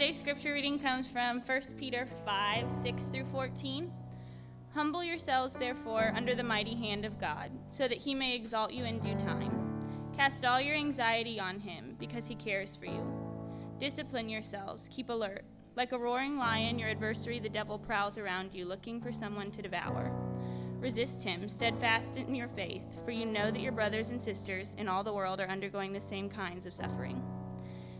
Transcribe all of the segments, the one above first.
Today's scripture reading comes from 1 Peter 5 6 through 14. Humble yourselves, therefore, under the mighty hand of God, so that he may exalt you in due time. Cast all your anxiety on him, because he cares for you. Discipline yourselves, keep alert. Like a roaring lion, your adversary, the devil, prowls around you, looking for someone to devour. Resist him, steadfast in your faith, for you know that your brothers and sisters in all the world are undergoing the same kinds of suffering.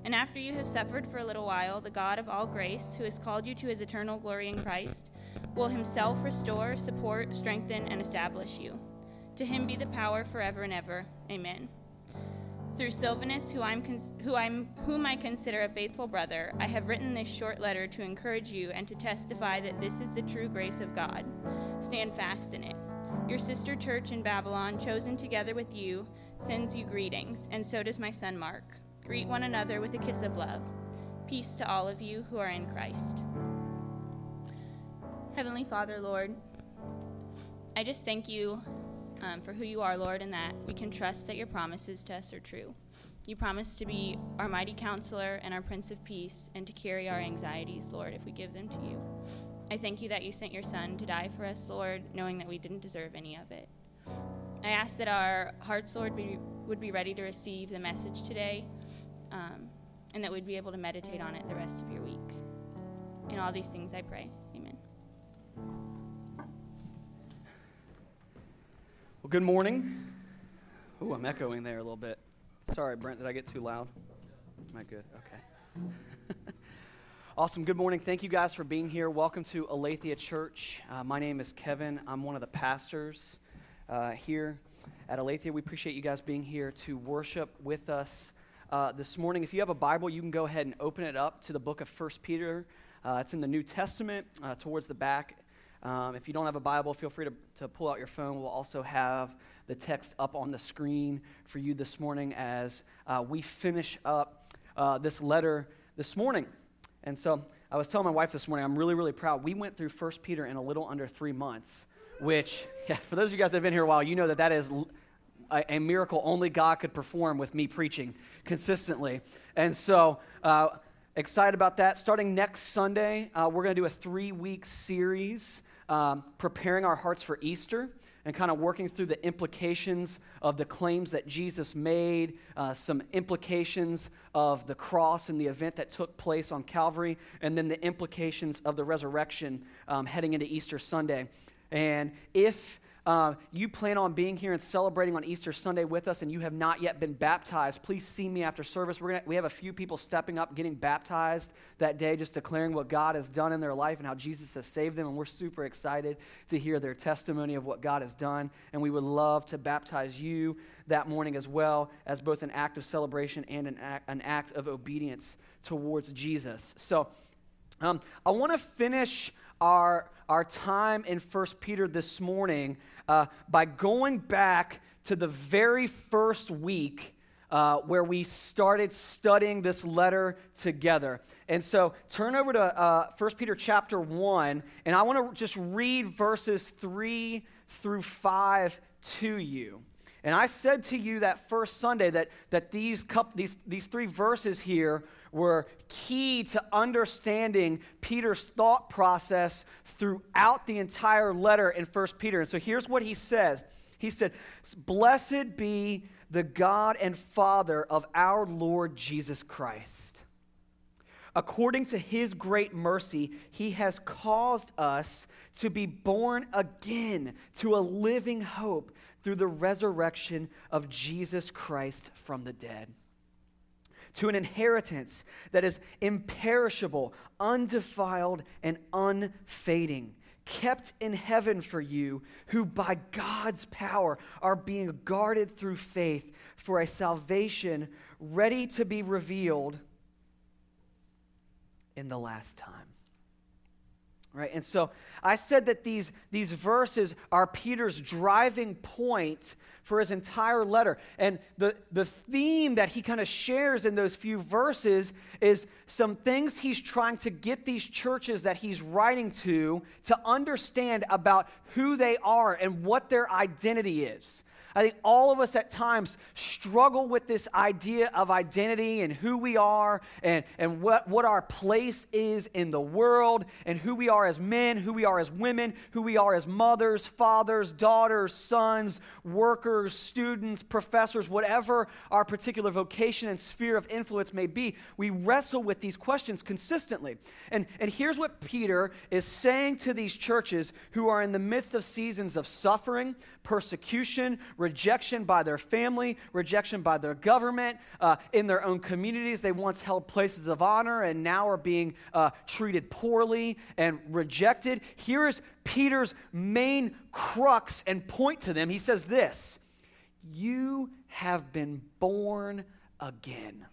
And after you have suffered for a little while, the God of all grace, who has called you to his eternal glory in Christ, will himself restore, support, strengthen, and establish you. To him be the power forever and ever. Amen. Through Silvanus, who I'm who I'm, whom I consider a faithful brother, I have written this short letter to encourage you and to testify that this is the true grace of God. Stand fast in it. Your sister church in Babylon, chosen together with you, sends you greetings, and so does my son Mark. Greet one another with a kiss of love. Peace to all of you who are in Christ. Heavenly Father, Lord, I just thank you um, for who you are, Lord, and that we can trust that your promises to us are true. You promise to be our mighty counselor and our Prince of Peace and to carry our anxieties, Lord, if we give them to you. I thank you that you sent your Son to die for us, Lord, knowing that we didn't deserve any of it. I ask that our hearts, Lord, be, would be ready to receive the message today um, and that we'd be able to meditate on it the rest of your week. In all these things I pray. Amen. Well, good morning. Oh, I'm echoing there a little bit. Sorry, Brent, did I get too loud? Am I good? Okay. awesome. Good morning. Thank you guys for being here. Welcome to Aletheia Church. Uh, my name is Kevin. I'm one of the pastors uh, here at Aletheia. We appreciate you guys being here to worship with us uh, this morning. If you have a Bible, you can go ahead and open it up to the book of First Peter. Uh, it's in the New Testament uh, towards the back um, if you don't have a Bible, feel free to, to pull out your phone. We'll also have the text up on the screen for you this morning as uh, we finish up uh, this letter this morning. And so I was telling my wife this morning, I'm really, really proud. We went through 1 Peter in a little under three months, which, yeah, for those of you guys that have been here a while, you know that that is a, a miracle only God could perform with me preaching consistently. And so, uh, excited about that. Starting next Sunday, uh, we're going to do a three week series um, preparing our hearts for Easter and kind of working through the implications of the claims that Jesus made, uh, some implications of the cross and the event that took place on Calvary, and then the implications of the resurrection um, heading into Easter Sunday. And if uh, you plan on being here and celebrating on Easter Sunday with us and you have not yet been baptized, please see me after service. We're gonna, we have a few people stepping up, getting baptized that day, just declaring what God has done in their life and how Jesus has saved them. And we're super excited to hear their testimony of what God has done. And we would love to baptize you that morning as well as both an act of celebration and an act, an act of obedience towards Jesus. So um, I want to finish our, our time in 1 Peter this morning uh, by going back to the very first week uh, where we started studying this letter together. And so turn over to uh, 1 Peter chapter 1, and I want to just read verses 3 through 5 to you. And I said to you that first Sunday that, that these, these, these three verses here were key to understanding Peter's thought process throughout the entire letter in 1 Peter. And so here's what he says He said, Blessed be the God and Father of our Lord Jesus Christ. According to his great mercy, he has caused us to be born again to a living hope through the resurrection of Jesus Christ from the dead to an inheritance that is imperishable, undefiled, and unfading, kept in heaven for you, who by God's power are being guarded through faith for a salvation ready to be revealed in the last time. Right? And so I said that these, these verses are Peter's driving point for his entire letter. And the, the theme that he kind of shares in those few verses is some things he's trying to get these churches that he's writing to to understand about who they are and what their identity is. I think all of us at times struggle with this idea of identity and who we are and, and what, what our place is in the world and who we are as men, who we are as women, who we are as mothers, fathers, daughters, sons, workers, students, professors, whatever our particular vocation and sphere of influence may be. We wrestle with these questions consistently. And, and here's what Peter is saying to these churches who are in the midst of seasons of suffering, persecution, rejection by their family, rejection by their government, uh, in their own communities. They once held places of honor and now are being uh, treated poorly and rejected. Here is Peter's main crux and point to them. He says this You have been born again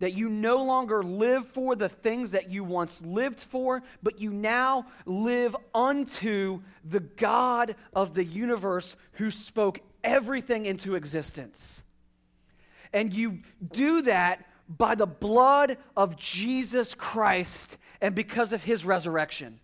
that you no longer live for the things that you once lived for, but you now live unto the God of the universe who spoke everything into existence. And you do that by the blood of Jesus Christ and because of his resurrection.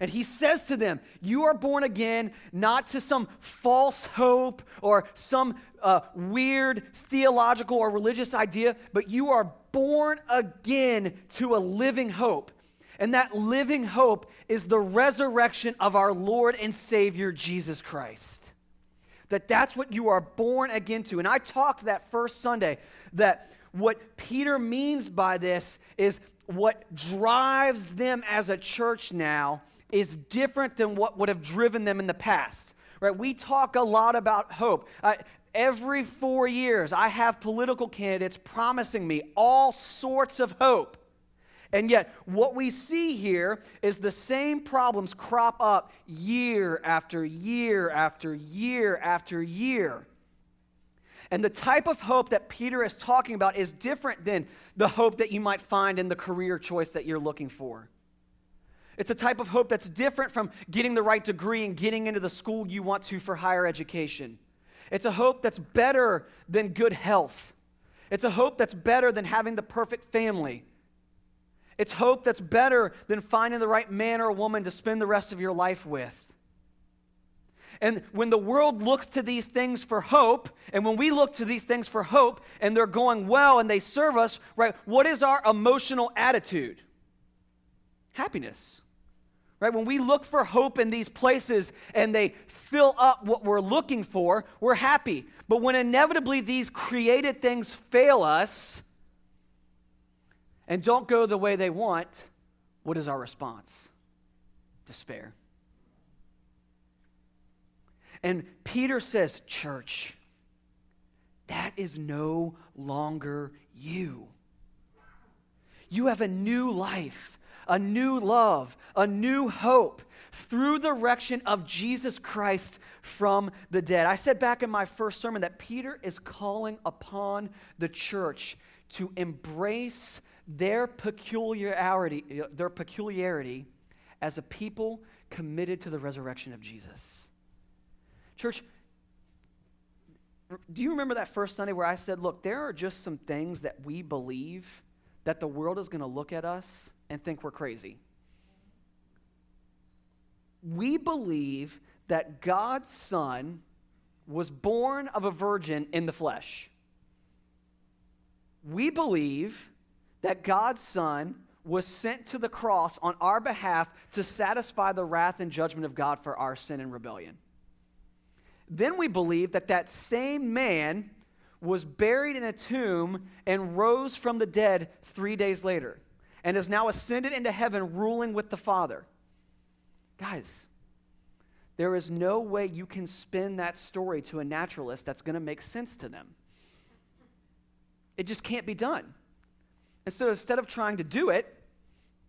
And he says to them, You are born again, not to some false hope or some uh, weird theological or religious idea, but you are born again to a living hope. And that living hope is the resurrection of our Lord and Savior Jesus Christ. That that's what you are born again to. And I talked that first Sunday that what Peter means by this is what drives them as a church now is different than what would have driven them in the past. Right? We talk a lot about hope. Uh, every four years, I have political candidates promising me all sorts of hope. And yet, what we see here is the same problems crop up year after year after year after year. And the type of hope that Peter is talking about is different than the hope that you might find in the career choice that you're looking for. It's a type of hope that's different from getting the right degree and getting into the school you want to for higher education. It's a hope that's better than good health. It's a hope that's better than having the perfect family. It's hope that's better than finding the right man or woman to spend the rest of your life with. And when the world looks to these things for hope, and when we look to these things for hope and they're going well and they serve us, right, what is our emotional attitude? Happiness. Right? When we look for hope in these places and they fill up what we're looking for, we're happy. But when inevitably these created things fail us and don't go the way they want, what is our response? Despair. And Peter says, Church, that is no longer you. You have a new life a new love, a new hope through the resurrection of Jesus Christ from the dead. I said back in my first sermon that Peter is calling upon the church to embrace their peculiarity, their peculiarity as a people committed to the resurrection of Jesus. Church, do you remember that first Sunday where I said, look, there are just some things that we believe that the world is going to look at us and think we're crazy. We believe that God's Son was born of a virgin in the flesh. We believe that God's Son was sent to the cross on our behalf to satisfy the wrath and judgment of God for our sin and rebellion. Then we believe that that same man was buried in a tomb and rose from the dead three days later and is now ascended into heaven, ruling with the Father. Guys, there is no way you can spin that story to a naturalist that's going to make sense to them. It just can't be done. And so instead of trying to do it,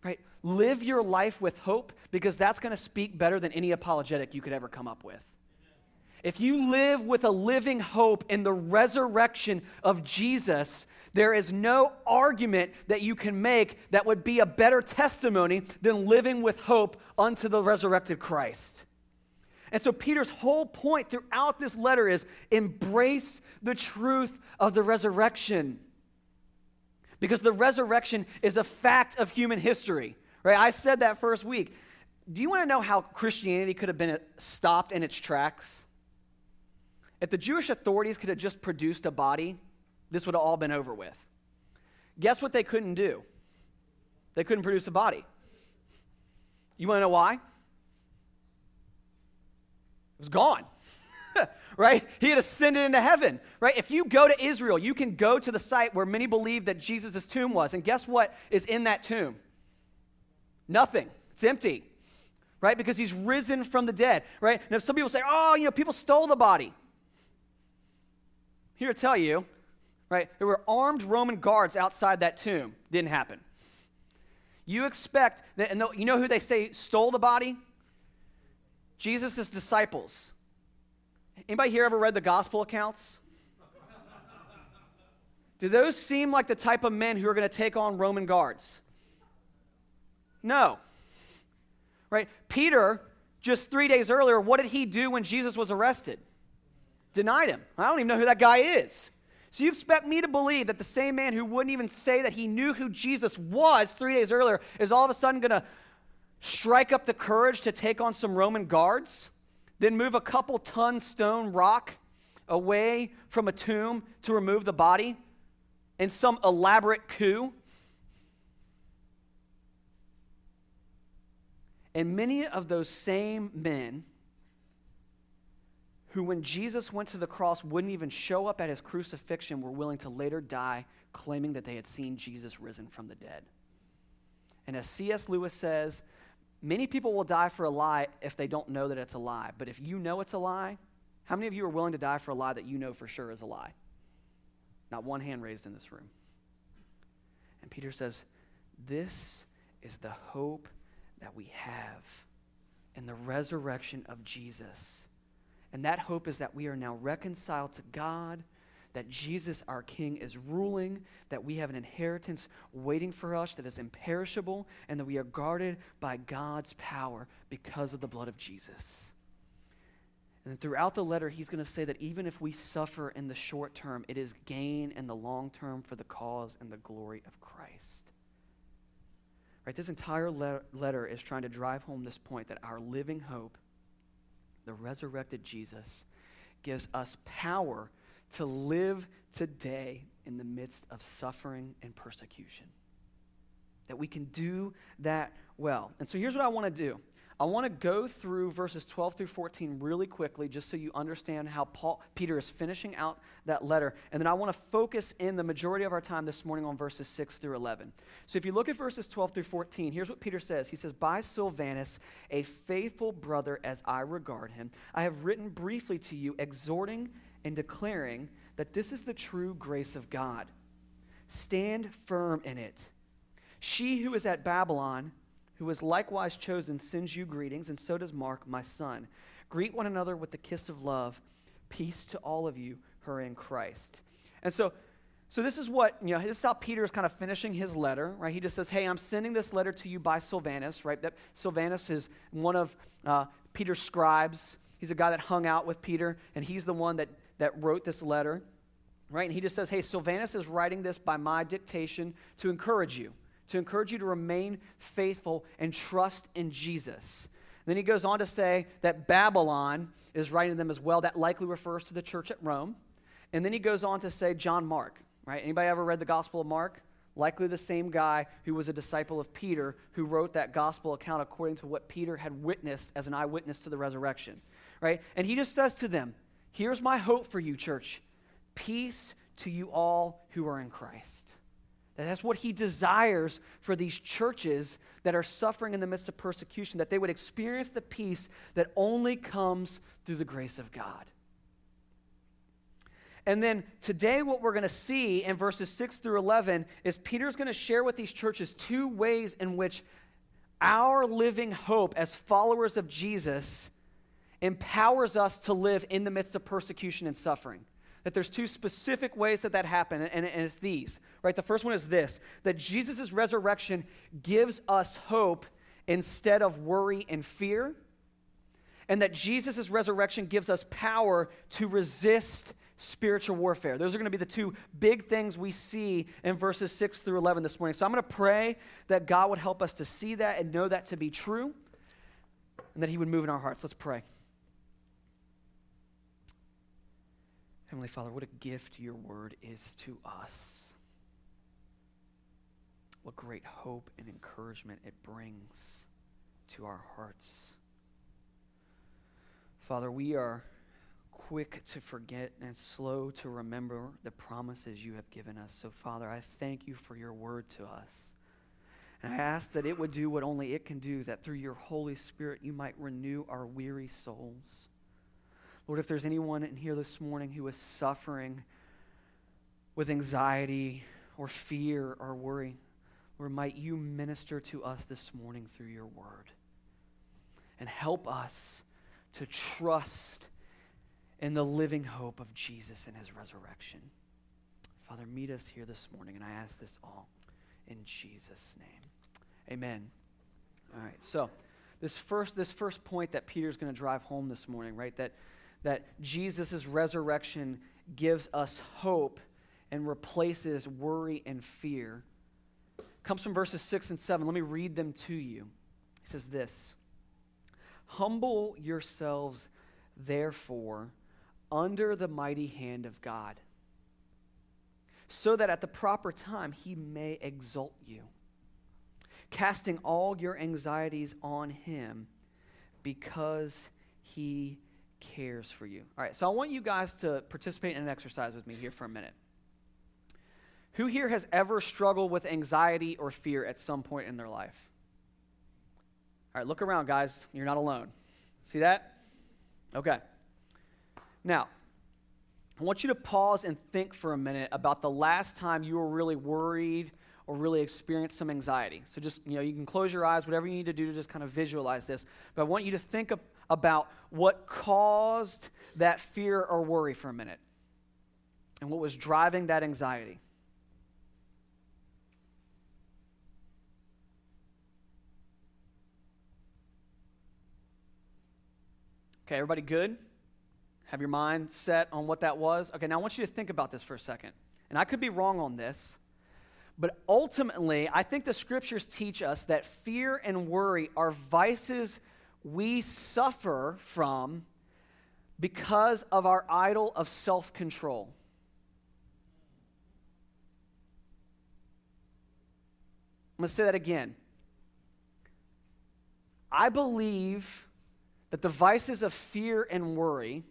right, live your life with hope because that's going to speak better than any apologetic you could ever come up with. If you live with a living hope in the resurrection of Jesus, there is no argument that you can make that would be a better testimony than living with hope unto the resurrected Christ. And so, Peter's whole point throughout this letter is embrace the truth of the resurrection. Because the resurrection is a fact of human history, right? I said that first week. Do you want to know how Christianity could have been stopped in its tracks? If the Jewish authorities could have just produced a body, this would have all been over with. Guess what they couldn't do? They couldn't produce a body. You want to know why? It was gone. right? He had ascended into heaven, right? If you go to Israel, you can go to the site where many believe that Jesus' tomb was. And guess what is in that tomb? Nothing. It's empty, right? Because he's risen from the dead, right? Now, some people say, oh, you know, people stole the body. Here to tell you, right? There were armed Roman guards outside that tomb. Didn't happen. You expect that, and you know who they say stole the body? Jesus' disciples. Anybody here ever read the gospel accounts? Do those seem like the type of men who are going to take on Roman guards? No. Right? Peter, just three days earlier, what did he do when Jesus was arrested? Denied him. I don't even know who that guy is. So you expect me to believe that the same man who wouldn't even say that he knew who Jesus was three days earlier is all of a sudden going to strike up the courage to take on some Roman guards? then move a couple ton stone rock away from a tomb to remove the body in some elaborate coup. And many of those same men who, when Jesus went to the cross, wouldn't even show up at his crucifixion, were willing to later die claiming that they had seen Jesus risen from the dead. And as C.S. Lewis says, Many people will die for a lie if they don't know that it's a lie. But if you know it's a lie, how many of you are willing to die for a lie that you know for sure is a lie? Not one hand raised in this room. And Peter says, This is the hope that we have in the resurrection of Jesus. And that hope is that we are now reconciled to God that Jesus, our King, is ruling, that we have an inheritance waiting for us that is imperishable, and that we are guarded by God's power because of the blood of Jesus. And throughout the letter, he's going to say that even if we suffer in the short term, it is gain in the long term for the cause and the glory of Christ. Right? This entire le- letter is trying to drive home this point that our living hope, the resurrected Jesus, gives us power to live today in the midst of suffering and persecution. That we can do that well. And so here's what I want to do I want to go through verses 12 through 14 really quickly just so you understand how Paul, Peter is finishing out that letter. And then I want to focus in the majority of our time this morning on verses 6 through 11. So if you look at verses 12 through 14, here's what Peter says He says, By Silvanus, a faithful brother as I regard him, I have written briefly to you, exhorting and declaring that this is the true grace of God. Stand firm in it. She who is at Babylon, who is likewise chosen, sends you greetings, and so does Mark, my son. Greet one another with the kiss of love. Peace to all of you who are in Christ. And so, so this is what, you know, this is how Peter is kind of finishing his letter, right? He just says, hey, I'm sending this letter to you by Silvanus, right? That Silvanus is one of uh, Peter's scribes. He's a guy that hung out with Peter, and he's the one that that wrote this letter, right? And he just says, Hey, Silvanus is writing this by my dictation to encourage you, to encourage you to remain faithful and trust in Jesus. Then he goes on to say that Babylon is writing to them as well. That likely refers to the church at Rome. And then he goes on to say John Mark, right? Anybody ever read the Gospel of Mark? Likely the same guy who was a disciple of Peter who wrote that gospel account according to what Peter had witnessed as an eyewitness to the resurrection, right? And he just says to them, Here's my hope for you, church peace to you all who are in Christ. That's what he desires for these churches that are suffering in the midst of persecution, that they would experience the peace that only comes through the grace of God. And then today, what we're going to see in verses 6 through 11 is Peter's going to share with these churches two ways in which our living hope as followers of Jesus empowers us to live in the midst of persecution and suffering. That there's two specific ways that that happen, and, and it's these, right? The first one is this that Jesus' resurrection gives us hope instead of worry and fear, and that Jesus' resurrection gives us power to resist spiritual warfare. Those are going to be the two big things we see in verses 6 through 11 this morning. So I'm going to pray that God would help us to see that and know that to be true, and that He would move in our hearts. Let's pray. Heavenly Father, what a gift your word is to us. What great hope and encouragement it brings to our hearts. Father, we are quick to forget and slow to remember the promises you have given us. So, Father, I thank you for your word to us. And I ask that it would do what only it can do, that through your Holy Spirit you might renew our weary souls. Lord, if there's anyone in here this morning who is suffering with anxiety or fear or worry, Lord, might you minister to us this morning through your word and help us to trust in the living hope of Jesus and his resurrection. Father, meet us here this morning, and I ask this all in Jesus' name. Amen. All right, so this first, this first point that Peter's going to drive home this morning, right, that, that Jesus' resurrection gives us hope and replaces worry and fear, comes from verses 6 and 7. Let me read them to you. He says this Humble yourselves, therefore, under the mighty hand of God, so that at the proper time he may exalt you, casting all your anxieties on him because he cares for you. All right, so I want you guys to participate in an exercise with me here for a minute. Who here has ever struggled with anxiety or fear at some point in their life? All right, look around, guys. You're not alone. See that? Okay. Now, I want you to pause and think for a minute about the last time you were really worried or really experienced some anxiety. So just, you know, you can close your eyes, whatever you need to do to just kind of visualize this. But I want you to think about what caused that fear or worry for a minute and what was driving that anxiety. Okay, everybody good? Have your mind set on what that was? Okay, now I want you to think about this for a second. And I could be wrong on this, but ultimately, I think the scriptures teach us that fear and worry are vices we suffer from because of our idol of self control. I'm going to say that again. I believe that the vices of fear and worry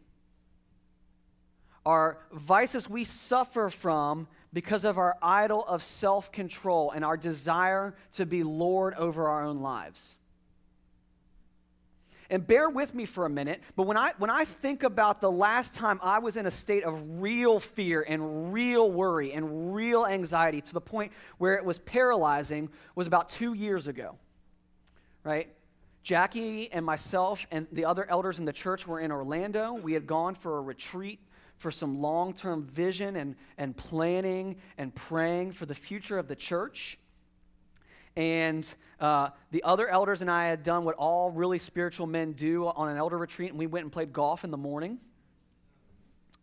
are vices we suffer from because of our idol of self control and our desire to be Lord over our own lives. And bear with me for a minute, but when I, when I think about the last time I was in a state of real fear and real worry and real anxiety to the point where it was paralyzing was about two years ago, right? Jackie and myself and the other elders in the church were in Orlando. We had gone for a retreat for some long term vision and, and planning and praying for the future of the church. And uh, the other elders and I had done what all really spiritual men do on an elder retreat, and we went and played golf in the morning.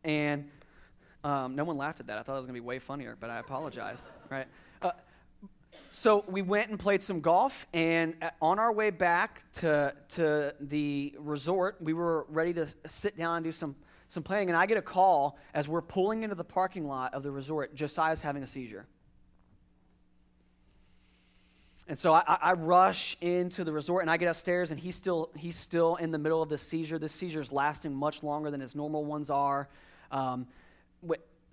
And um, no one laughed at that. I thought it was going to be way funnier, but I apologize. Right? Uh, so we went and played some golf, and on our way back to, to the resort, we were ready to sit down and do some some playing, and I get a call as we're pulling into the parking lot of the resort. Josiah's having a seizure. And so I, I, rush into the resort and I get upstairs and he's still, he's still in the middle of this seizure. This seizure is lasting much longer than his normal ones are. Um,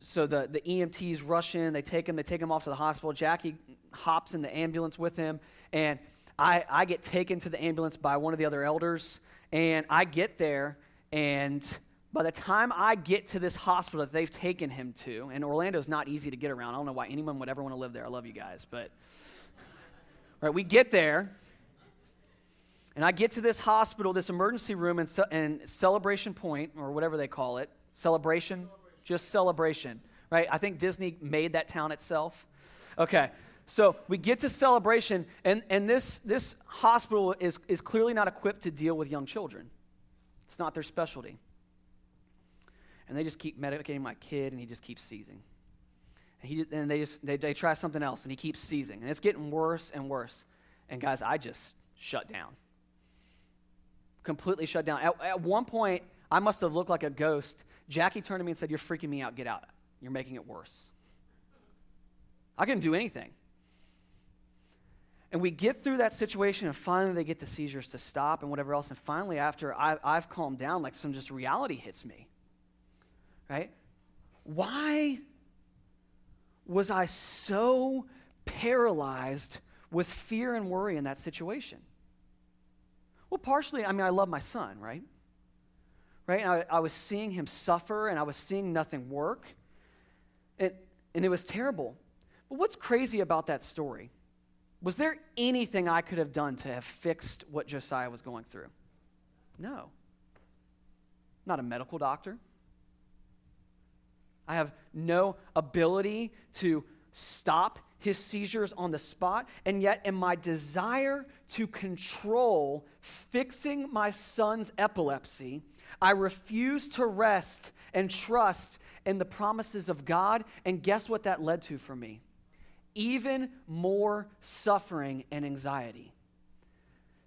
so the, the EMTs rush in, they take him, they take him off to the hospital. Jackie hops in the ambulance with him, and I, I get taken to the ambulance by one of the other elders. And I get there, and by the time I get to this hospital that they've taken him to, and Orlando's not easy to get around. I don't know why anyone would ever want to live there. I love you guys, but right, we get there, and I get to this hospital, this emergency room in, in Celebration Point, or whatever they call it. Celebration? Just celebration, right? I think Disney made that town itself. Okay, so we get to celebration, and, and this, this hospital is, is clearly not equipped to deal with young children. It's not their specialty and they just keep medicating my kid, and he just keeps seizing. And, he, and they just they, they try something else, and he keeps seizing, and it's getting worse and worse. And guys, I just shut down, completely shut down. At, at one point, I must have looked like a ghost. Jackie turned to me and said, You're freaking me out. Get out. You're making it worse. I couldn't do anything. And we get through that situation, and finally they get the seizures to stop and whatever else. And finally, after I, I've calmed down, like some just reality hits me. Right? Why was I so paralyzed with fear and worry in that situation? Well, partially, I mean, I love my son, right? Right? I, I, was seeing him suffer and I was seeing nothing work. It, and it was terrible. But what's crazy about that story? Was there anything I could have done to have fixed what Josiah was going through? No. Not a medical doctor. I have no ability to stop his seizures on the spot, and yet, in my desire to control fixing my son's epilepsy, I refuse to rest and trust in the promises of God. And guess what that led to for me? Even more suffering and anxiety.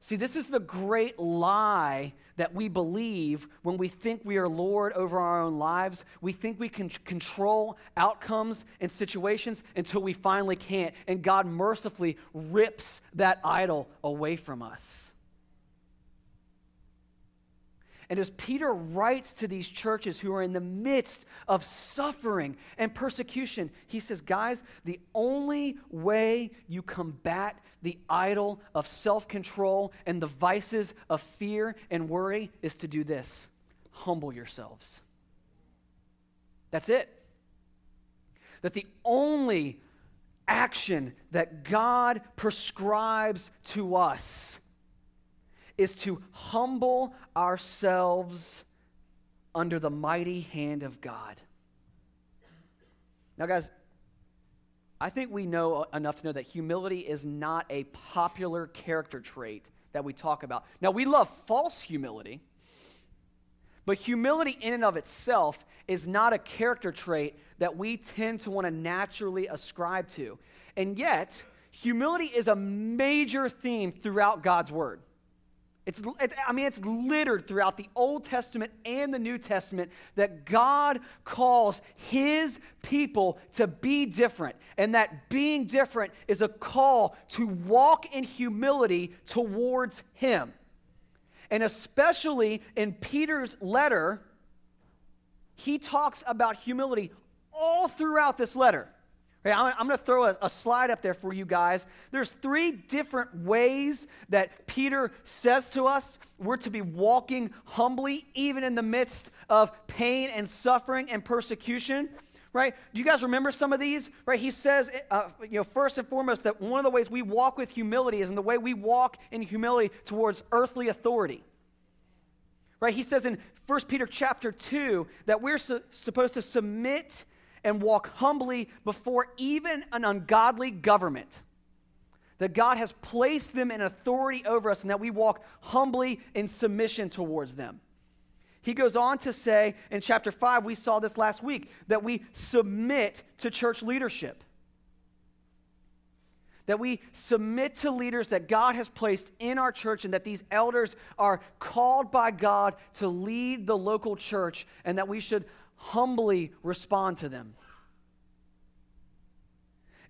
See, this is the great lie that we believe when we think we are Lord over our own lives. We think we can control outcomes and situations until we finally can't. And God mercifully rips that idol away from us. And as Peter writes to these churches who are in the midst of suffering and persecution, he says, Guys, the only way you combat the idol of self control and the vices of fear and worry is to do this humble yourselves. That's it. That the only action that God prescribes to us is to humble ourselves under the mighty hand of God. Now, guys, I think we know enough to know that humility is not a popular character trait that we talk about. Now, we love false humility, but humility in and of itself is not a character trait that we tend to want to naturally ascribe to. And yet, humility is a major theme throughout God's word. It's, it's, I mean, it's littered throughout the Old Testament and the New Testament that God calls his people to be different. And that being different is a call to walk in humility towards him. And especially in Peter's letter, he talks about humility all throughout this letter. I'm, going to throw a, a slide up there for you guys. There's three different ways that Peter says to us we're to be walking humbly, even in the midst of pain and suffering and persecution right? Do you guys remember some of these? Right? He says, uh, you know, first and foremost, that one of the ways we walk with humility is in the way we walk in humility towards earthly authority. Right? He says in 1 Peter chapter 2 that we're su- supposed to submit and walk humbly before even an ungodly government. That God has placed them in authority over us and that we walk humbly in submission towards them. He goes on to say in chapter 5, we saw this last week, that we submit to church leadership. That we submit to leaders that God has placed in our church, and that these elders are called by God to lead the local church, and that we should humbly respond to them.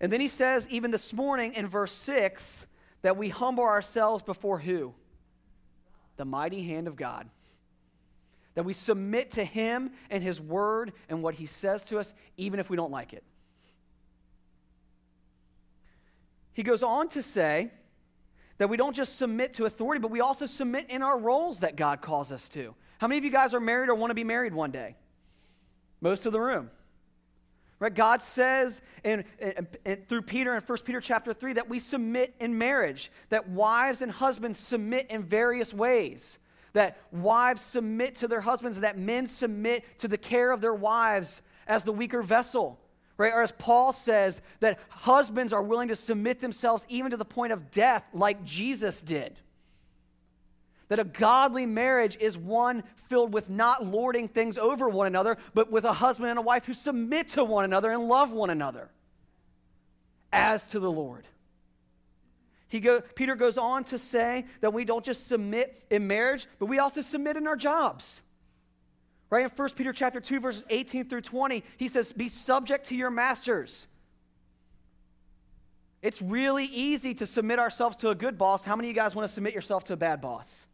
And then he says, even this morning in verse 6, that we humble ourselves before who? The mighty hand of God. That we submit to him and his word and what he says to us, even if we don't like it. He goes on to say that we don't just submit to authority, but we also submit in our roles that God calls us to. How many of you guys are married or want to be married one day? Most of the room. Right? God says in, in, in, through Peter in 1 Peter chapter 3 that we submit in marriage, that wives and husbands submit in various ways, that wives submit to their husbands, that men submit to the care of their wives as the weaker vessel. Right? Or as Paul says, that husbands are willing to submit themselves even to the point of death, like Jesus did. That a godly marriage is one filled with not lording things over one another, but with a husband and a wife who submit to one another and love one another as to the Lord. He go, Peter goes on to say that we don't just submit in marriage, but we also submit in our jobs. Right in 1 Peter chapter 2 verses 18 through 20, he says, "Be subject to your masters." It's really easy to submit ourselves to a good boss. How many of you guys want to submit yourself to a bad boss?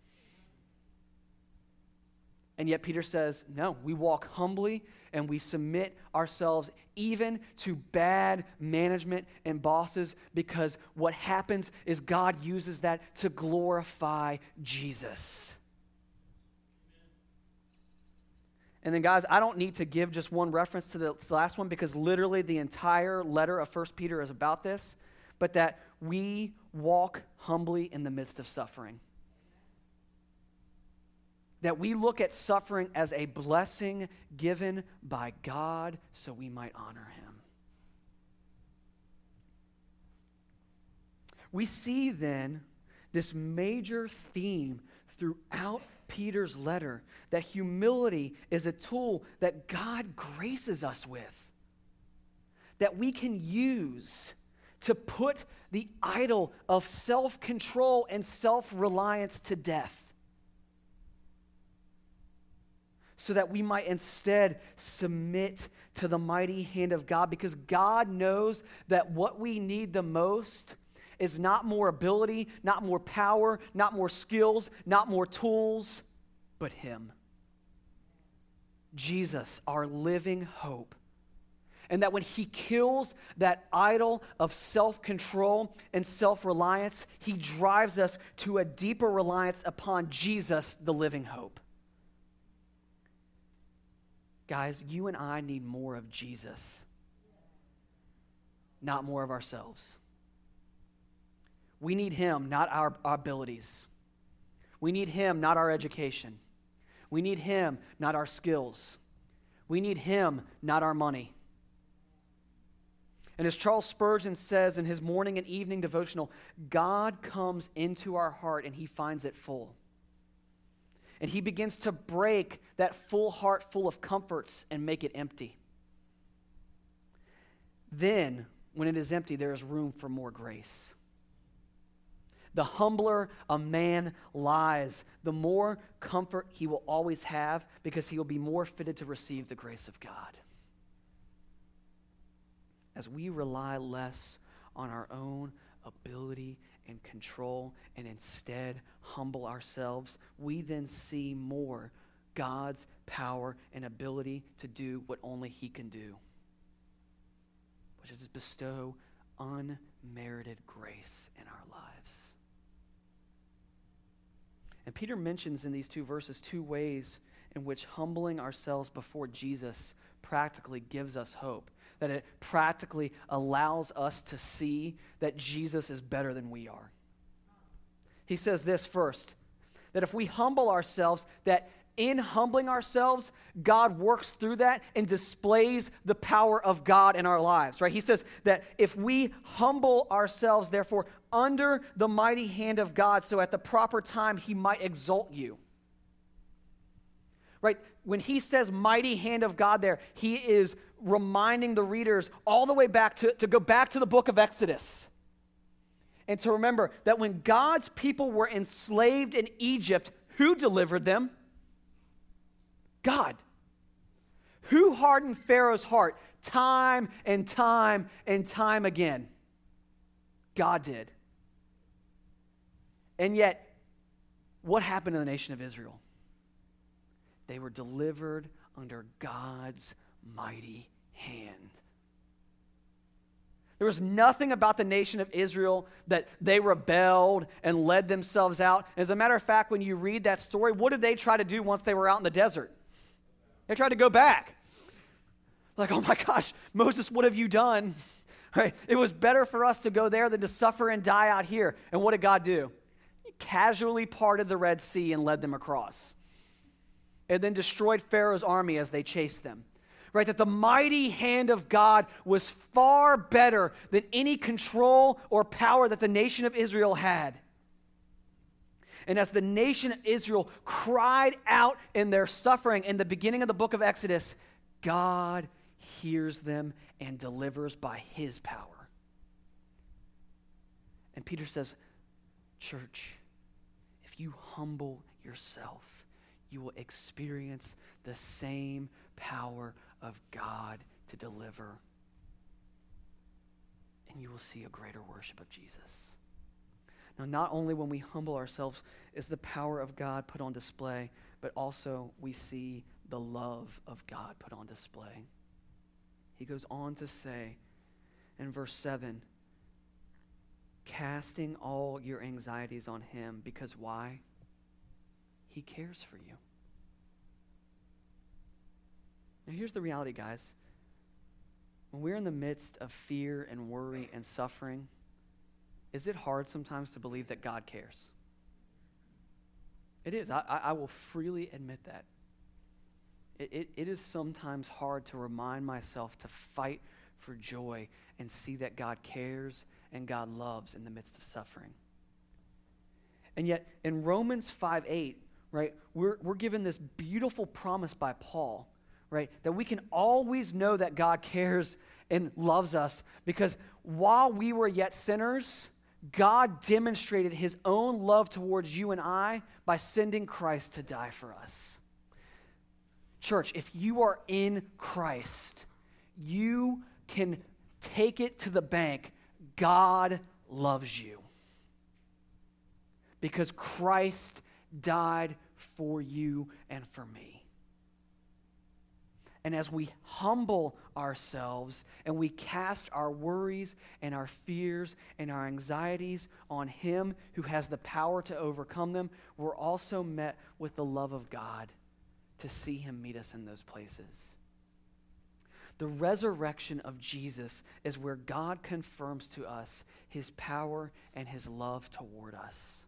And yet Peter says, no, we walk humbly and we submit ourselves even to bad management and bosses because what happens is God uses that to glorify Jesus. And then, guys, I don't need to give just one reference to the last one because literally the entire letter of 1 Peter is about this, but that we walk humbly in the midst of suffering. That we look at suffering as a blessing given by God so we might honor Him. We see then this major theme throughout Peter's letter that humility is a tool that God graces us with, that we can use to put the idol of self control and self reliance to death. So that we might instead submit to the mighty hand of God because God knows that what we need the most is not more ability, not more power, not more skills, not more tools, but Him. Jesus, our living hope. And that when He kills that idol of self control and self reliance, He drives us to a deeper reliance upon Jesus, the living hope. Guys, you and I need more of Jesus, not more of ourselves. We need Him, not our, our abilities. We need Him, not our education. We need Him, not our skills. We need Him, not our money. And as Charles Spurgeon says in his morning and evening devotional, God comes into our heart and He finds it full. And He begins to break that full heart full of comforts and make it empty. Then, when it is empty, there is room for more grace. The humbler a man lies, the more comfort he will always have because he will be more fitted to receive the grace of God. As we rely less on our own ability and control and instead humble ourselves, we then see more God's power and ability to do what only He can do, which is to bestow unmerited grace in our lives. And Peter mentions in these two verses two ways in which humbling ourselves before Jesus practically gives us hope. That it practically allows us to see that Jesus is better than we are. He says this first that if we humble ourselves, that in humbling ourselves, God works through that and displays the power of God in our lives, right? He says that if we humble ourselves, therefore, under the mighty hand of God, so at the proper time he might exalt you. Right? When he says mighty hand of God there, he is reminding the readers all the way back to, to go back to the book of Exodus. And to remember that when God's people were enslaved in Egypt, who delivered them? God. Who hardened Pharaoh's heart time and time and time again? God did. And yet, what happened to the nation of Israel? They were delivered under God's mighty hand. There was nothing about the nation of Israel that they rebelled and led themselves out. As a matter of fact, when you read that story, what did they try to do once they were out in the desert? They tried to go back. Like, oh my gosh, Moses, what have you done? Right? It was better for us to go there than to suffer and die out here. And what did God do? He casually parted the Red Sea and led them across. And then destroyed Pharaoh's army as they chased them. Right? That the mighty hand of God was far better than any control or power that the nation of Israel had. And as the nation of Israel cried out in their suffering in the beginning of the book of Exodus, God hears them and delivers by his power. And Peter says, Church, if you humble yourself, you will experience the same power of God to deliver. And you will see a greater worship of Jesus. Now, not only when we humble ourselves is the power of God put on display, but also we see the love of God put on display. He goes on to say in verse 7 casting all your anxieties on Him because why? He cares for you. Now, here's the reality, guys. When we're in the midst of fear and worry and suffering, is it hard sometimes to believe that God cares? It is. I, I will freely admit that. It, it, it is sometimes hard to remind myself to fight for joy and see that God cares and God loves in the midst of suffering. And yet, in Romans 5 8, right, we're, we're given this beautiful promise by Paul, right, that we can always know that God cares and loves us because while we were yet sinners, God demonstrated his own love towards you and I by sending Christ to die for us. Church, if you are in Christ, you can take it to the bank. God loves you. Because Christ died for you and for me. And as we humble ourselves and we cast our worries and our fears and our anxieties on Him who has the power to overcome them, we're also met with the love of God to see Him meet us in those places. The resurrection of Jesus is where God confirms to us His power and His love toward us.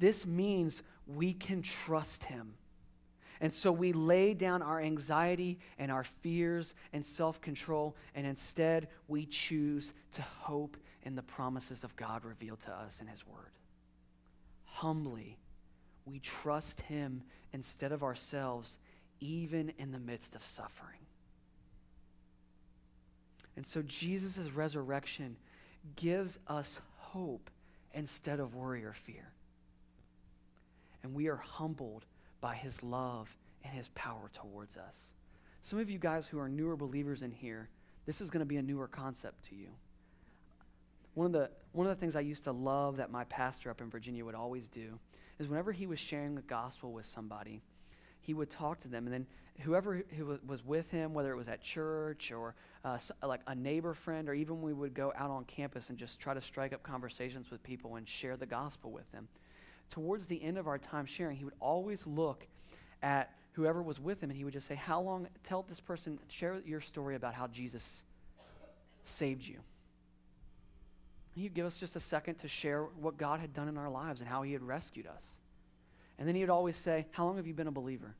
This means we can trust Him and so we lay down our anxiety and our fears and self control, and instead we choose to hope in the promises of God revealed to us in His Word. Humbly, we trust Him instead of ourselves, even in the midst of suffering. And so Jesus' resurrection gives us hope instead of worry or fear. And we are humbled by his love and his power towards us. Some of you guys who are newer believers in here, this is going to be a newer concept to you. One of, the, one of the things I used to love that my pastor up in Virginia would always do is whenever he was sharing the gospel with somebody, he would talk to them, and then whoever who was with him, whether it was at church or uh, like a neighbor friend, or even we would go out on campus and just try to strike up conversations with people and share the gospel with them towards the end of our time sharing, he would always look at whoever was with him and he would just say, How long, tell this person, share your story about how Jesus saved you. And he'd give us just a second to share what God had done in our lives and how he had rescued us. And then he would always say, How long have you been a believer?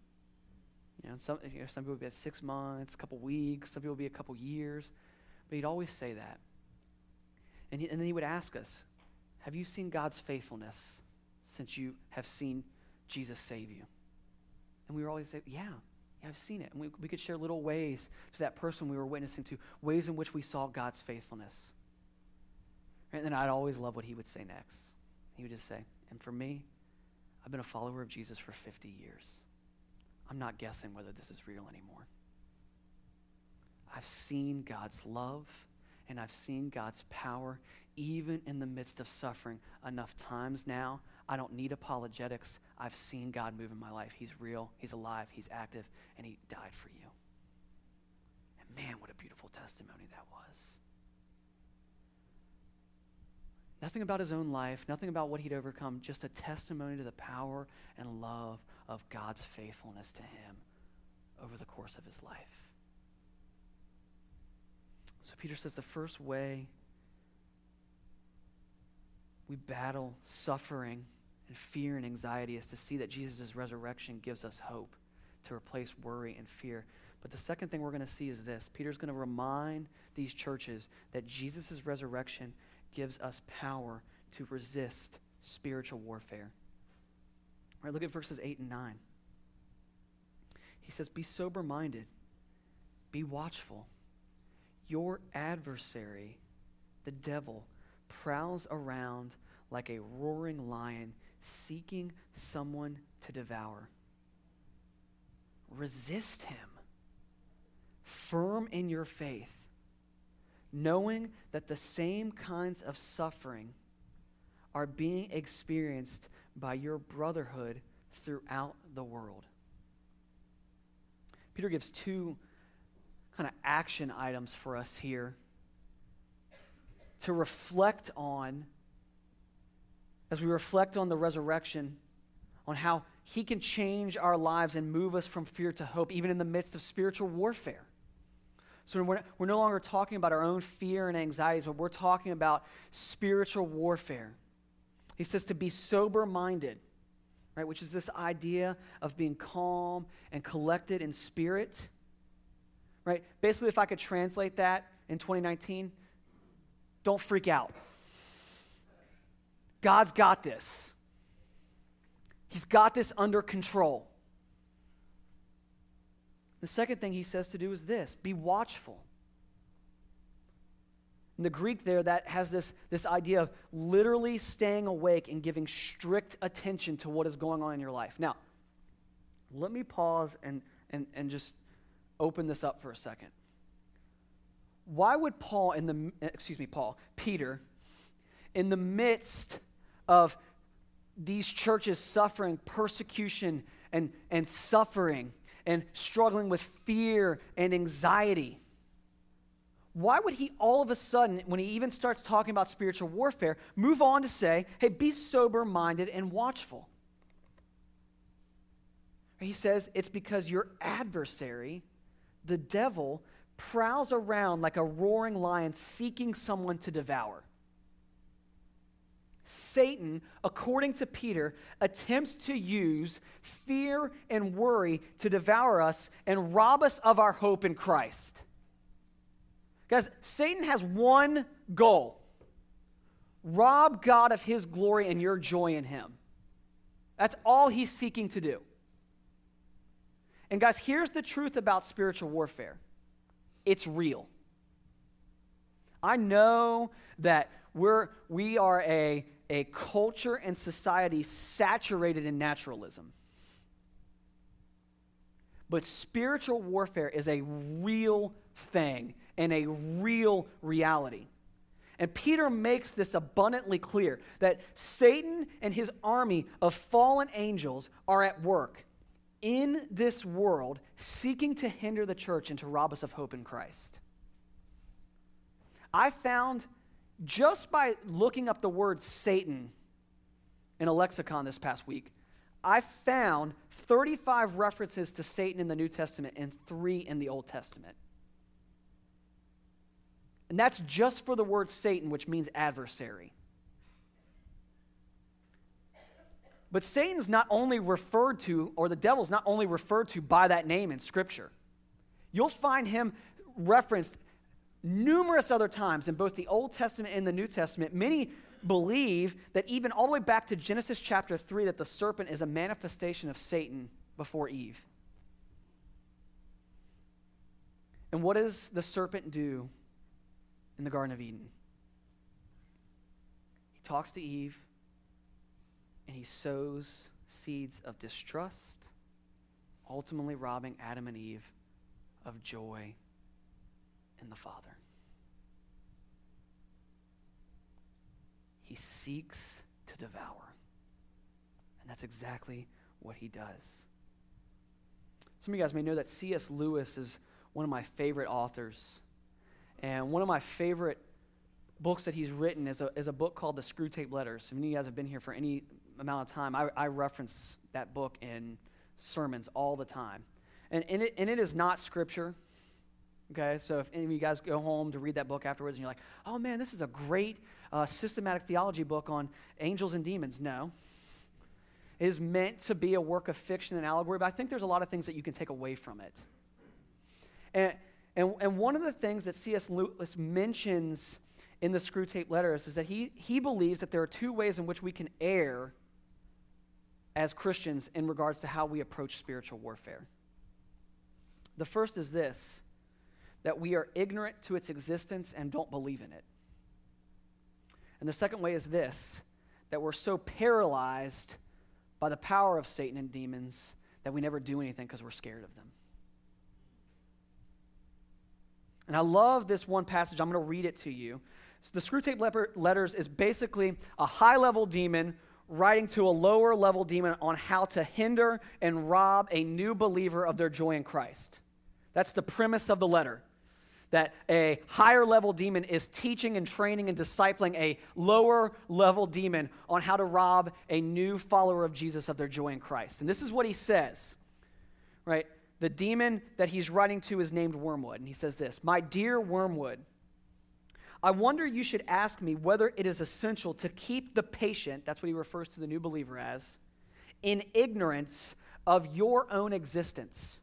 You know, some, you know, some people would be at six months, a couple weeks, some people would be a couple years. But he'd always say that. And, he, and then he would ask us, Have you seen God's faithfulness since you have seen Jesus save you? And we were always say, yeah, yeah, I've seen it. And we, we could share little ways to that person we were witnessing to, ways in which we saw God's faithfulness. And then I'd always love what he would say next. He would just say, and for me, I've been a follower of Jesus for 50 years. I'm not guessing whether this is real anymore. I've seen God's love and I've seen God's power even in the midst of suffering enough times now I don't need apologetics. I've seen God move in my life. He's real, He's alive, He's active, and He died for you. And man, what a beautiful testimony that was. Nothing about his own life, nothing about what he'd overcome, just a testimony to the power and love of God's faithfulness to him over the course of his life. So Peter says the first way we battle suffering and fear and anxiety is to see that Jesus' resurrection gives us hope to replace worry and fear. But the second thing we're going to see is this Peter's going to remind these churches that Jesus' resurrection gives us power to resist spiritual warfare. All right, look at verses 8 and 9. He says, Be sober minded, be watchful. Your adversary, the devil, prowls around like a roaring lion seeking someone to devour. Resist him, firm in your faith, knowing that the same kinds of suffering are being experienced by your brotherhood throughout the world. Peter gives two kind of action items for us here to reflect on as we reflect on the resurrection, on how he can change our lives and move us from fear to hope, even in the midst of spiritual warfare. So we're, we're no longer talking about our own fear and anxieties, but we're talking about spiritual warfare. He says to be sober minded, right, which is this idea of being calm and collected in spirit. Right? Basically, if I could translate that in 2019, don't freak out. God's got this. He's got this under control. The second thing he says to do is this be watchful. In the Greek, there, that has this, this idea of literally staying awake and giving strict attention to what is going on in your life. Now, let me pause and, and, and just open this up for a second. Why would Paul, in the, excuse me, Paul, Peter, in the midst of these churches suffering persecution and, and suffering and struggling with fear and anxiety. Why would he all of a sudden, when he even starts talking about spiritual warfare, move on to say, hey, be sober minded and watchful? He says it's because your adversary, the devil, prowls around like a roaring lion seeking someone to devour. Satan, according to Peter, attempts to use fear and worry to devour us and rob us of our hope in Christ. Guys, Satan has one goal rob God of his glory and your joy in him. That's all he's seeking to do. And, guys, here's the truth about spiritual warfare it's real. I know that we're, we are a a culture and society saturated in naturalism. But spiritual warfare is a real thing and a real reality. And Peter makes this abundantly clear that Satan and his army of fallen angels are at work in this world seeking to hinder the church and to rob us of hope in Christ. I found just by looking up the word Satan in a lexicon this past week, I found 35 references to Satan in the New Testament and three in the Old Testament. And that's just for the word Satan, which means adversary. But Satan's not only referred to, or the devil's not only referred to by that name in Scripture. You'll find him referenced numerous other times in both the Old Testament and the New Testament, many believe that even all the way back to Genesis chapter 3, that the serpent is a manifestation of Satan before Eve. And what does the serpent do in the Garden of Eden? He talks to Eve and he sows seeds of distrust, ultimately robbing Adam and Eve of joy in the Father. He seeks to devour. And that's exactly what he does. Some of you guys may know that C.S. Lewis is one of my favorite authors. And one of my favorite books that he's written is a, is a book called The Screwtape Letters. If you guys have been here for any amount of time, I, I reference that book in sermons all the time. And, and, it, and it is not scripture. Okay, so if any of you guys go home to read that book afterwards and you're like, oh man, this is a great uh, systematic theology book on angels and demons, no. It is meant to be a work of fiction and allegory, but I think there's a lot of things that you can take away from it. And, and, and one of the things that C.S. Lewis mentions in the Screwtape Letters is that he, he believes that there are two ways in which we can err as Christians in regards to how we approach spiritual warfare. The first is this that we are ignorant to its existence and don't believe in it. And the second way is this that we're so paralyzed by the power of Satan and demons that we never do anything because we're scared of them. And I love this one passage. I'm going to read it to you. So the Screwtape Letters is basically a high level demon writing to a lower level demon on how to hinder and rob a new believer of their joy in Christ. That's the premise of the letter. That a higher level demon is teaching and training and discipling a lower level demon on how to rob a new follower of Jesus of their joy in Christ. And this is what he says, right? The demon that he's writing to is named Wormwood. And he says this My dear Wormwood, I wonder you should ask me whether it is essential to keep the patient, that's what he refers to the new believer as, in ignorance of your own existence.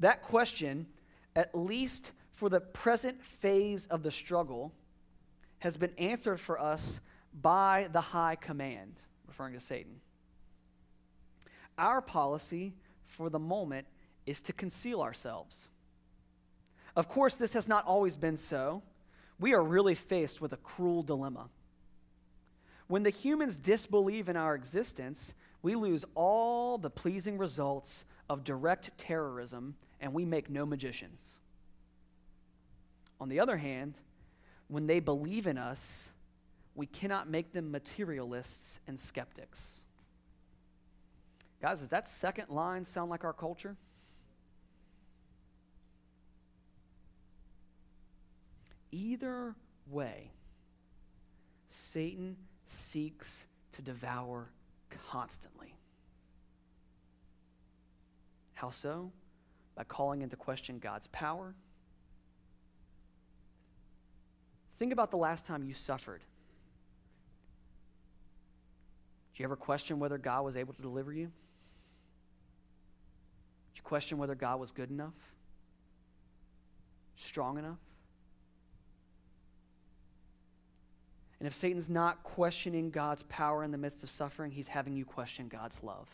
That question, at least for the present phase of the struggle, has been answered for us by the high command, referring to Satan. Our policy for the moment is to conceal ourselves. Of course, this has not always been so we are really faced with a cruel dilemma. When the humans disbelieve in our existence, we lose all the pleasing results of direct terrorism and we make no magicians. On the other hand, when they believe in us, we cannot make them materialists and skeptics. Guys, does that second line sound like our culture? Either way, Satan seeks to devour constantly. How so? By calling into question God's power. Think about the last time you suffered. Did you ever question whether God was able to deliver you? Did you question whether God was good enough? Strong enough? And if Satan's not questioning God's power in the midst of suffering, he's having you question God's love.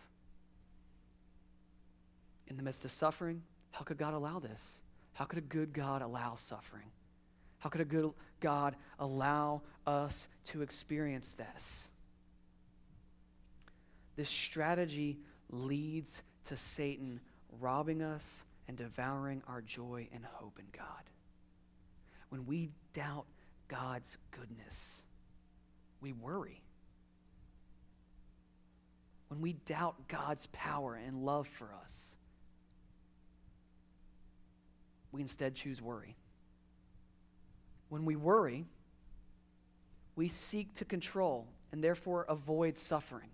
In the midst of suffering, how could God allow this? How could a good God allow suffering? How could a good God allow us to experience this? This strategy leads to Satan robbing us and devouring our joy and hope in God. When we doubt God's goodness, we worry. When we doubt God's power and love for us, we instead choose worry. When we worry, we seek to control and therefore avoid suffering.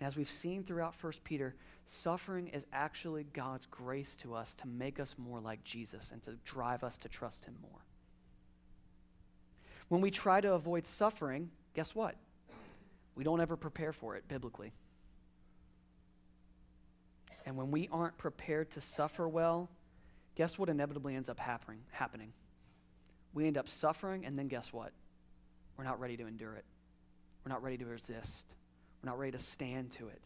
And as we've seen throughout 1 Peter, suffering is actually God's grace to us to make us more like Jesus and to drive us to trust Him more. When we try to avoid suffering, guess what? We don't ever prepare for it biblically. And when we aren't prepared to suffer well, guess what inevitably ends up happening? happening? We end up suffering, and then guess what? We're not ready to endure it. We're not ready to resist. We're not ready to stand to it.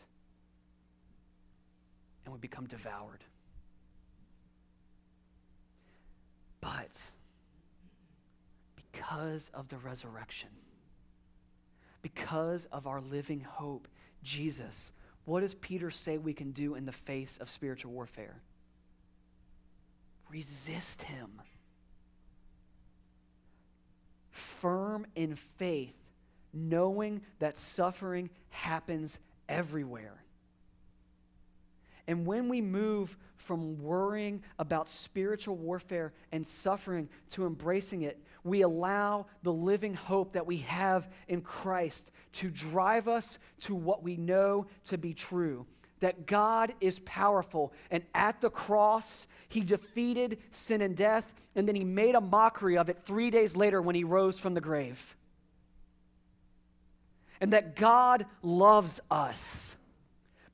And we become devoured. But because of the resurrection, because of our living hope, Jesus, what does Peter say we can do in the face of spiritual warfare? Resist him. Firm in faith, knowing that suffering happens everywhere. And when we move from worrying about spiritual warfare and suffering to embracing it, we allow the living hope that we have in Christ to drive us to what we know to be true that God is powerful. And at the cross, he defeated sin and death, and then he made a mockery of it three days later when he rose from the grave. And that God loves us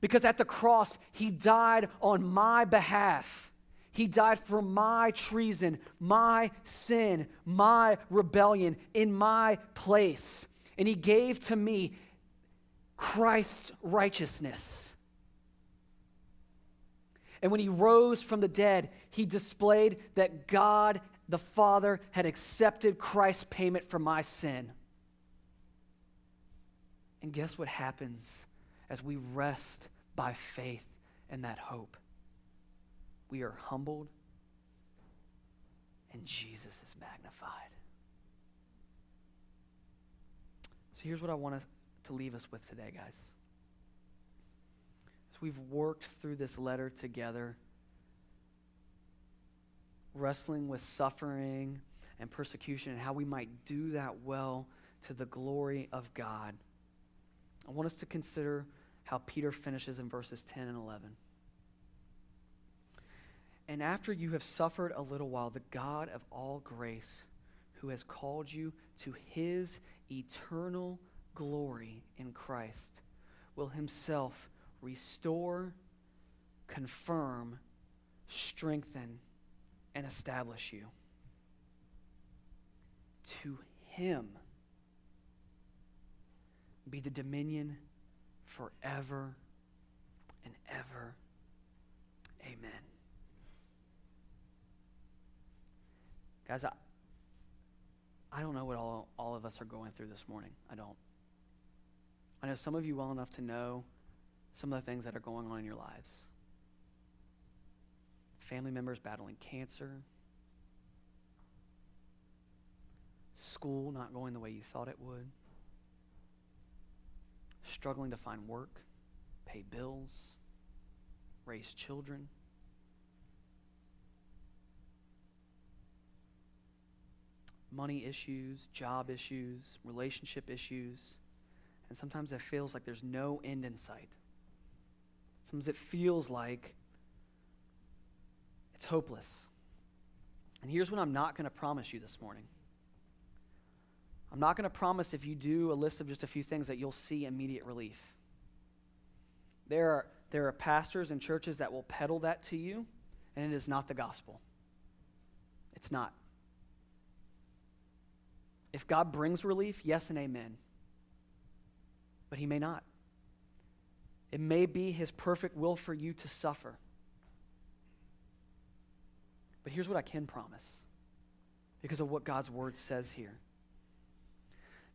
because at the cross, he died on my behalf. He died for my treason, my sin, my rebellion in my place. And he gave to me Christ's righteousness. And when he rose from the dead, he displayed that God the Father had accepted Christ's payment for my sin. And guess what happens as we rest by faith in that hope? We are humbled and Jesus is magnified. So here's what I want to leave us with today, guys. As we've worked through this letter together, wrestling with suffering and persecution and how we might do that well to the glory of God, I want us to consider how Peter finishes in verses 10 and 11. And after you have suffered a little while, the God of all grace, who has called you to his eternal glory in Christ, will himself restore, confirm, strengthen, and establish you. To him be the dominion forever and ever. Amen. Guys, I, I don't know what all, all of us are going through this morning. I don't. I know some of you well enough to know some of the things that are going on in your lives. Family members battling cancer, school not going the way you thought it would, struggling to find work, pay bills, raise children. Money issues, job issues, relationship issues. And sometimes it feels like there's no end in sight. Sometimes it feels like it's hopeless. And here's what I'm not going to promise you this morning I'm not going to promise if you do a list of just a few things that you'll see immediate relief. There are, there are pastors and churches that will peddle that to you, and it is not the gospel. It's not. If God brings relief, yes and amen. But He may not. It may be His perfect will for you to suffer. But here's what I can promise because of what God's word says here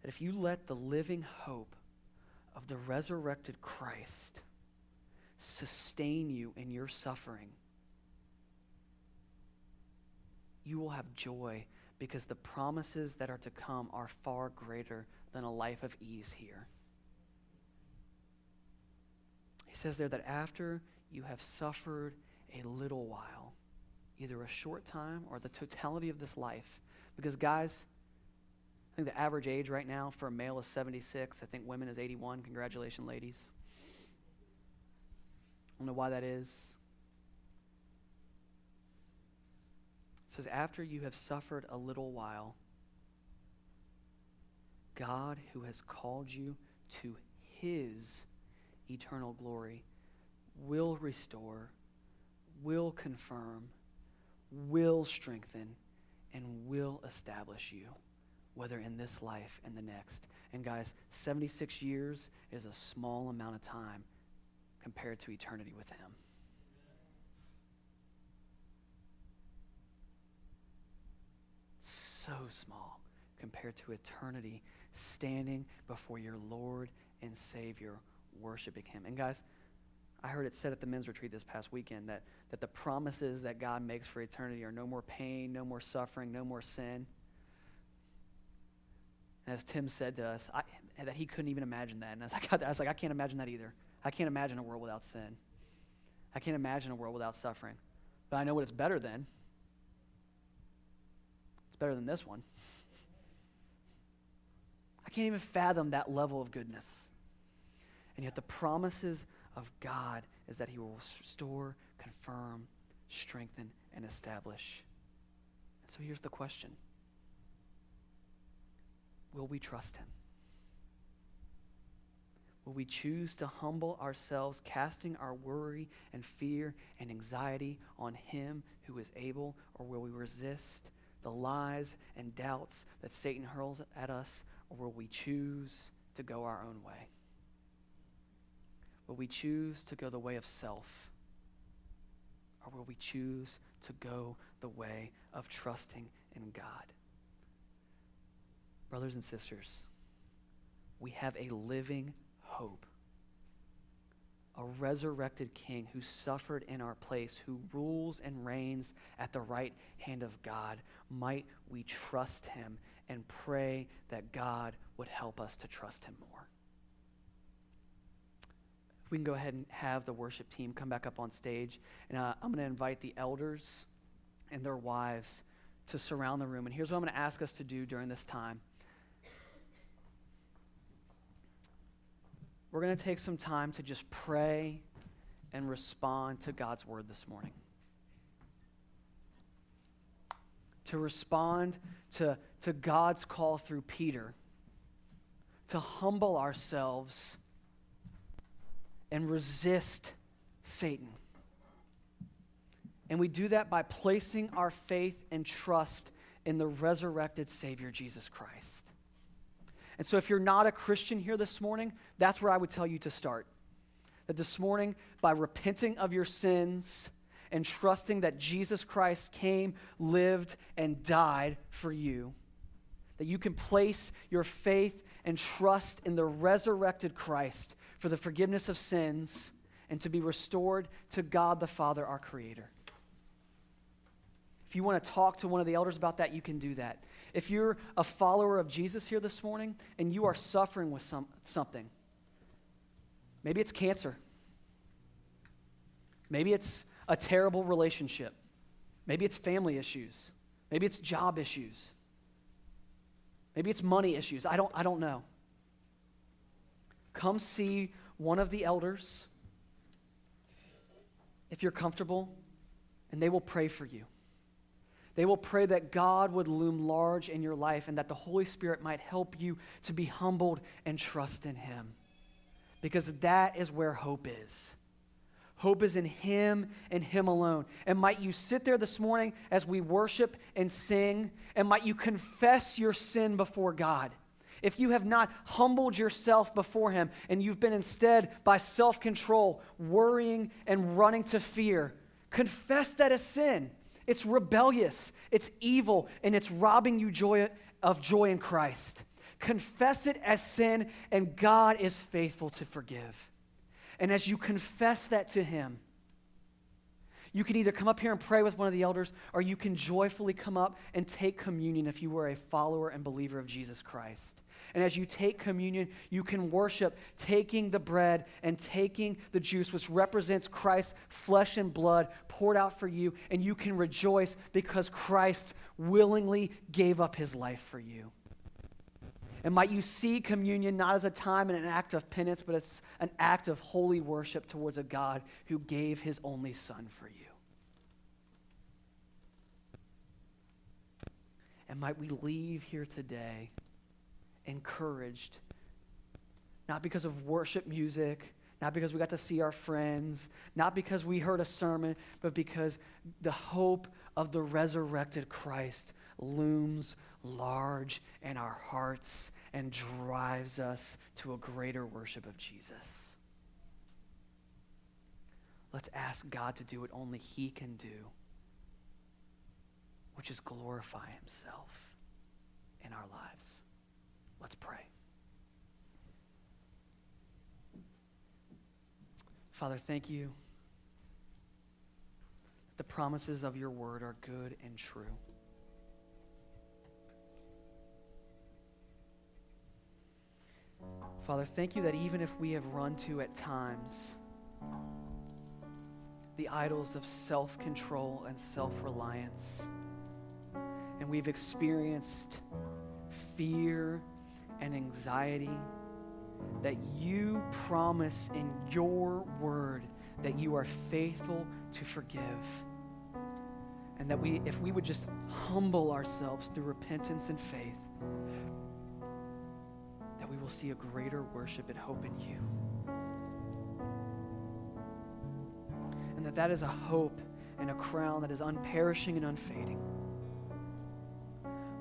that if you let the living hope of the resurrected Christ sustain you in your suffering, you will have joy because the promises that are to come are far greater than a life of ease here. He says there that after you have suffered a little while, either a short time or the totality of this life, because guys, I think the average age right now for a male is 76. I think women is 81. Congratulations, ladies. I don't know why that is. Says, After you have suffered a little while, God, who has called you to his eternal glory, will restore, will confirm, will strengthen, and will establish you, whether in this life and the next. And guys, 76 years is a small amount of time compared to eternity with him. So small compared to eternity standing before your Lord and Savior, worshiping Him. And guys, I heard it said at the men's retreat this past weekend that, that the promises that God makes for eternity are no more pain, no more suffering, no more sin. And as Tim said to us, I, that he couldn't even imagine that. And as I was, like, I was like, I can't imagine that either. I can't imagine a world without sin. I can't imagine a world without suffering. But I know what it's better than better than this one. I can't even fathom that level of goodness. And yet, the promises of God is that He will restore, confirm, strengthen, and establish. And so here's the question Will we trust Him? Will we choose to humble ourselves, casting our worry and fear and anxiety on Him who is able, or will we resist the lies and doubts that Satan hurls at us, or will we choose to go our own way? Will we choose to go the way of self? Or will we choose to go the way of trusting in God? Brothers and sisters, we have a living hope. A resurrected king who suffered in our place, who rules and reigns at the right hand of God. Might we trust him and pray that God would help us to trust him more. We can go ahead and have the worship team come back up on stage. And uh, I'm going to invite the elders and their wives to surround the room. And here's what I'm going to ask us to do during this time. We're going to take some time to just pray and respond to God's word this morning. To respond to, to God's call through Peter, to humble ourselves and resist Satan. And we do that by placing our faith and trust in the resurrected Savior, Jesus Christ. And so, if you're not a Christian here this morning, that's where I would tell you to start. That this morning, by repenting of your sins and trusting that Jesus Christ came, lived, and died for you, that you can place your faith and trust in the resurrected Christ for the forgiveness of sins and to be restored to God the Father, our Creator. If you want to talk to one of the elders about that, you can do that. If you're a follower of Jesus here this morning and you are suffering with some, something, maybe it's cancer, maybe it's a terrible relationship, maybe it's family issues, maybe it's job issues, maybe it's money issues. I don't, I don't know. Come see one of the elders if you're comfortable, and they will pray for you. They will pray that God would loom large in your life and that the Holy Spirit might help you to be humbled and trust in Him. Because that is where hope is. Hope is in Him and Him alone. And might you sit there this morning as we worship and sing, and might you confess your sin before God. If you have not humbled yourself before Him and you've been instead by self control, worrying, and running to fear, confess that as sin it's rebellious, it's evil, and it's robbing you joy, of joy in Christ. Confess it as sin, and God is faithful to forgive. And as you confess that to Him, you can either come up here and pray with one of the elders, or you can joyfully come up and take communion if you were a follower and believer of Jesus Christ. And as you take communion, you can worship taking the bread and taking the juice, which represents Christ's flesh and blood poured out for you. And you can rejoice because Christ willingly gave up his life for you. And might you see communion not as a time and an act of penance, but it's an act of holy worship towards a God who gave his only Son for you. And might we leave here today encouraged. Not because of worship music, not because we got to see our friends, not because we heard a sermon, but because the hope of the resurrected Christ looms large in our hearts and drives us to a greater worship of Jesus. Let's ask God to do what only He can do, which is glorify Himself in our lives. Let's pray. Father, thank you the promises of your word are good and true. Father, thank you that even if we have run to at times the idols of self control and self reliance, and we've experienced fear and anxiety, that you promise in your word that you are faithful to forgive. And that we, if we would just humble ourselves through repentance and faith, will see a greater worship and hope in you. And that that is a hope and a crown that is unperishing and unfading.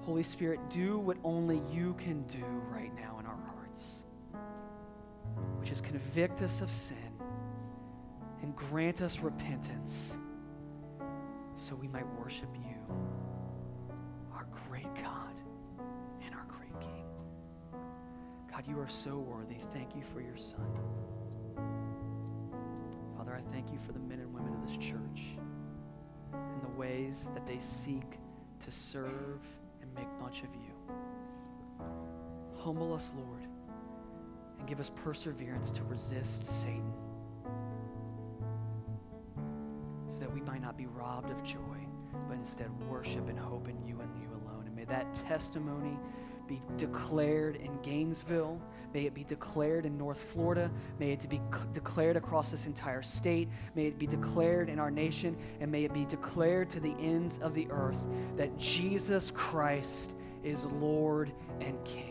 Holy Spirit, do what only you can do right now in our hearts, which is convict us of sin and grant us repentance so we might worship you, you are so worthy. Thank you for your Son. Father, I thank you for the men and women of this church and the ways that they seek to serve and make much of you. Humble us, Lord, and give us perseverance to resist Satan so that we might not be robbed of joy, but instead worship and hope in you and you alone. And may that testimony be declared in Gainesville. May it be declared in North Florida. May it be declared across this entire state. May it be declared in our nation. And may it be declared to the ends of the earth that Jesus Christ is Lord and King.